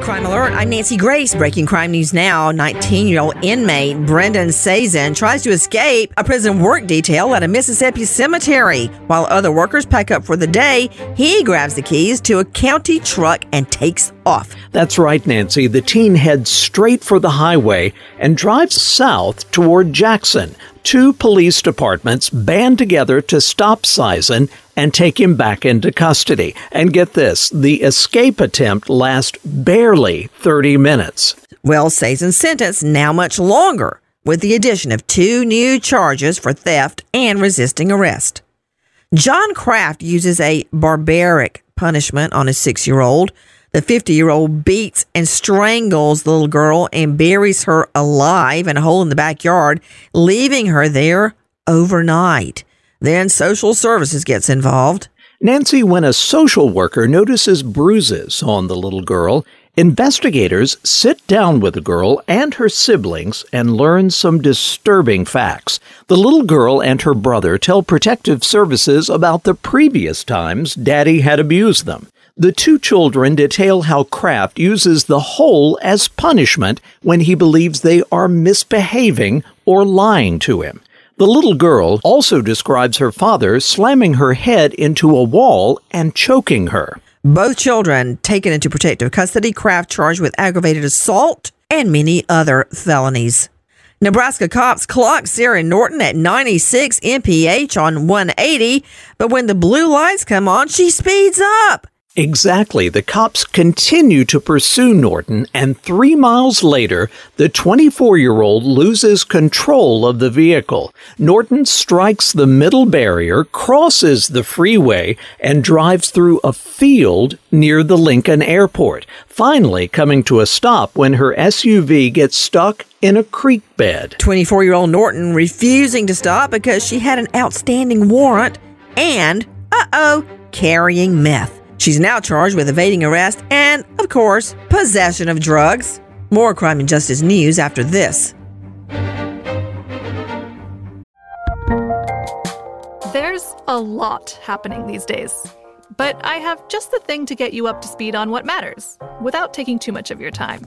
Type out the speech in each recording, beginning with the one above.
Crime Alert, I'm Nancy Grace. Breaking crime news now. 19 year old inmate Brendan Sazin tries to escape a prison work detail at a Mississippi cemetery. While other workers pack up for the day, he grabs the keys to a county truck and takes off. That's right, Nancy. The teen heads straight for the highway and drives south toward Jackson. Two police departments band together to stop Sazin and take him back into custody. And get this the escape attempt lasts barely 30 minutes. Well, Sazin's sentence now much longer, with the addition of two new charges for theft and resisting arrest. John Kraft uses a barbaric punishment on his six year old. The 50 year old beats and strangles the little girl and buries her alive in a hole in the backyard, leaving her there overnight. Then social services gets involved. Nancy, when a social worker notices bruises on the little girl, investigators sit down with the girl and her siblings and learn some disturbing facts. The little girl and her brother tell protective services about the previous times daddy had abused them. The two children detail how Kraft uses the hole as punishment when he believes they are misbehaving or lying to him. The little girl also describes her father slamming her head into a wall and choking her. Both children taken into protective custody, Kraft charged with aggravated assault and many other felonies. Nebraska cops clocked Sarah Norton at 96 mph on 180, but when the blue lights come on, she speeds up. Exactly. The cops continue to pursue Norton, and three miles later, the 24 year old loses control of the vehicle. Norton strikes the middle barrier, crosses the freeway, and drives through a field near the Lincoln airport, finally coming to a stop when her SUV gets stuck in a creek bed. 24 year old Norton refusing to stop because she had an outstanding warrant and, uh oh, carrying meth. She's now charged with evading arrest and, of course, possession of drugs. More crime and justice news after this. There's a lot happening these days, but I have just the thing to get you up to speed on what matters without taking too much of your time.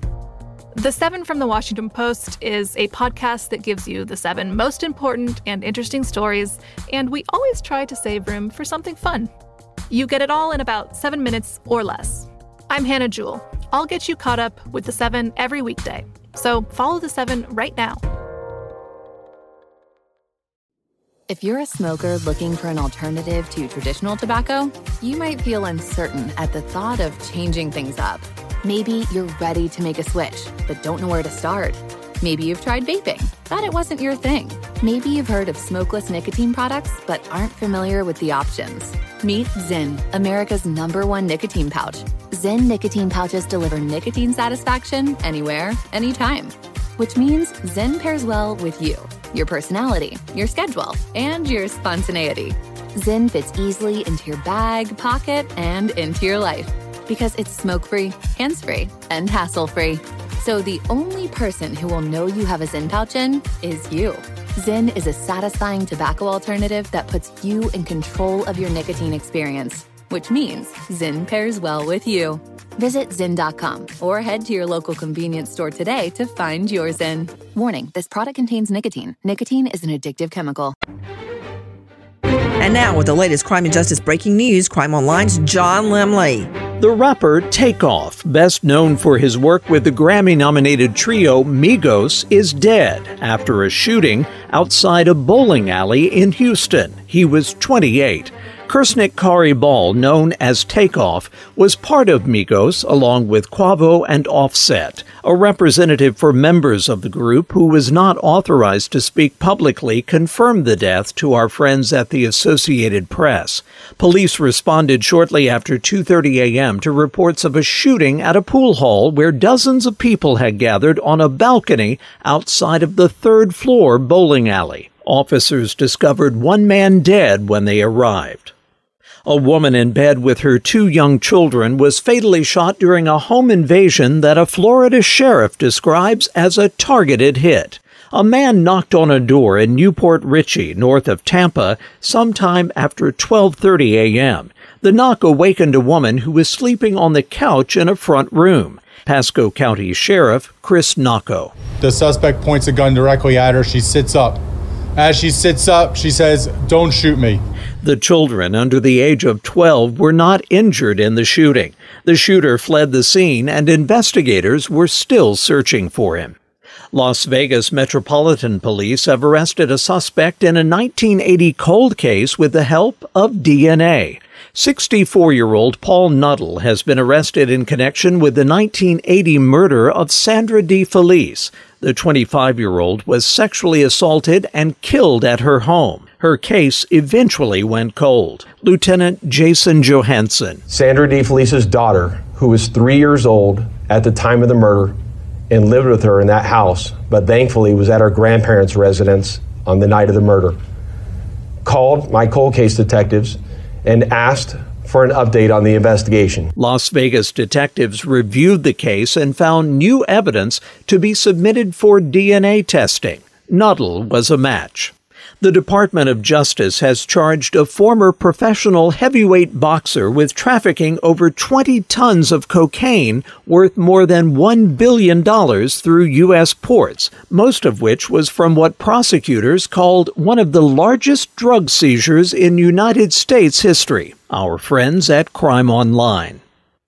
The Seven from the Washington Post is a podcast that gives you the seven most important and interesting stories, and we always try to save room for something fun. You get it all in about seven minutes or less. I'm Hannah Jewell. I'll get you caught up with the seven every weekday. So follow the seven right now. If you're a smoker looking for an alternative to traditional tobacco, you might feel uncertain at the thought of changing things up. Maybe you're ready to make a switch, but don't know where to start. Maybe you've tried vaping, but it wasn't your thing. Maybe you've heard of smokeless nicotine products, but aren't familiar with the options. Meet Zyn, America's number one nicotine pouch. Zyn nicotine pouches deliver nicotine satisfaction anywhere, anytime. Which means Zyn pairs well with you, your personality, your schedule, and your spontaneity. Zyn fits easily into your bag, pocket, and into your life because it's smoke free, hands free, and hassle free. So the only person who will know you have a Zyn pouch in is you. Zyn is a satisfying tobacco alternative that puts you in control of your nicotine experience, which means Zyn pairs well with you. Visit Zyn.com or head to your local convenience store today to find your Zyn. Warning this product contains nicotine. Nicotine is an addictive chemical. And now, with the latest crime and justice breaking news, Crime Online's John Lemley. The rapper Takeoff, best known for his work with the Grammy nominated trio Migos, is dead after a shooting outside a bowling alley in Houston. He was 28. Kirshnik Khari Ball, known as Takeoff, was part of Migos along with Quavo and Offset. A representative for members of the group who was not authorized to speak publicly confirmed the death to our friends at the Associated Press. Police responded shortly after 2:30 a.m. to reports of a shooting at a pool hall where dozens of people had gathered on a balcony outside of the third floor bowling alley. Officers discovered one man dead when they arrived. A woman in bed with her two young children was fatally shot during a home invasion that a Florida sheriff describes as a targeted hit. A man knocked on a door in New Port Richey, north of Tampa, sometime after 12:30 a.m. The knock awakened a woman who was sleeping on the couch in a front room. Pasco County Sheriff Chris Nocco. The suspect points a gun directly at her. She sits up. As she sits up, she says, Don't shoot me. The children under the age of 12 were not injured in the shooting. The shooter fled the scene and investigators were still searching for him. Las Vegas Metropolitan Police have arrested a suspect in a 1980 cold case with the help of DNA. 64 year old Paul Nuttall has been arrested in connection with the 1980 murder of Sandra DeFelice. The 25 year old was sexually assaulted and killed at her home. Her case eventually went cold. Lieutenant Jason Johansson. Sandra DeFelice's daughter, who was three years old at the time of the murder and lived with her in that house, but thankfully was at her grandparents' residence on the night of the murder, called my cold case detectives and asked for an update on the investigation. Las Vegas detectives reviewed the case and found new evidence to be submitted for DNA testing. Nuttall was a match. The Department of Justice has charged a former professional heavyweight boxer with trafficking over 20 tons of cocaine worth more than $1 billion through U.S. ports, most of which was from what prosecutors called one of the largest drug seizures in United States history. Our friends at Crime Online.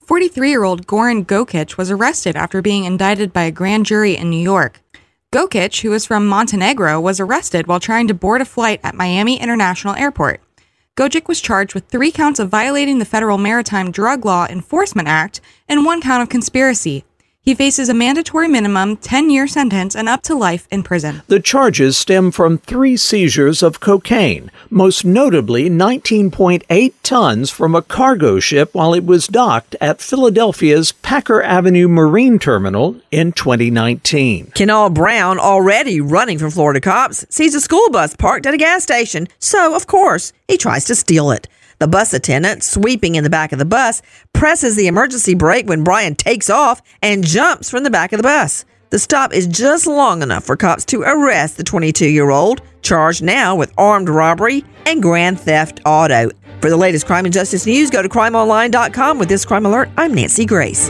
43 year old Goran Gogic was arrested after being indicted by a grand jury in New York. Gogic, who is from Montenegro, was arrested while trying to board a flight at Miami International Airport. Gogic was charged with three counts of violating the Federal Maritime Drug Law Enforcement Act and one count of conspiracy. He faces a mandatory minimum 10 year sentence and up to life in prison. The charges stem from three seizures of cocaine, most notably 19.8 tons from a cargo ship while it was docked at Philadelphia's Packer Avenue Marine Terminal in 2019. Kenall Brown, already running from Florida cops, sees a school bus parked at a gas station, so of course he tries to steal it. The bus attendant, sweeping in the back of the bus, presses the emergency brake when Brian takes off and jumps from the back of the bus. The stop is just long enough for cops to arrest the 22 year old, charged now with armed robbery and grand theft auto. For the latest crime and justice news, go to crimeonline.com. With this crime alert, I'm Nancy Grace.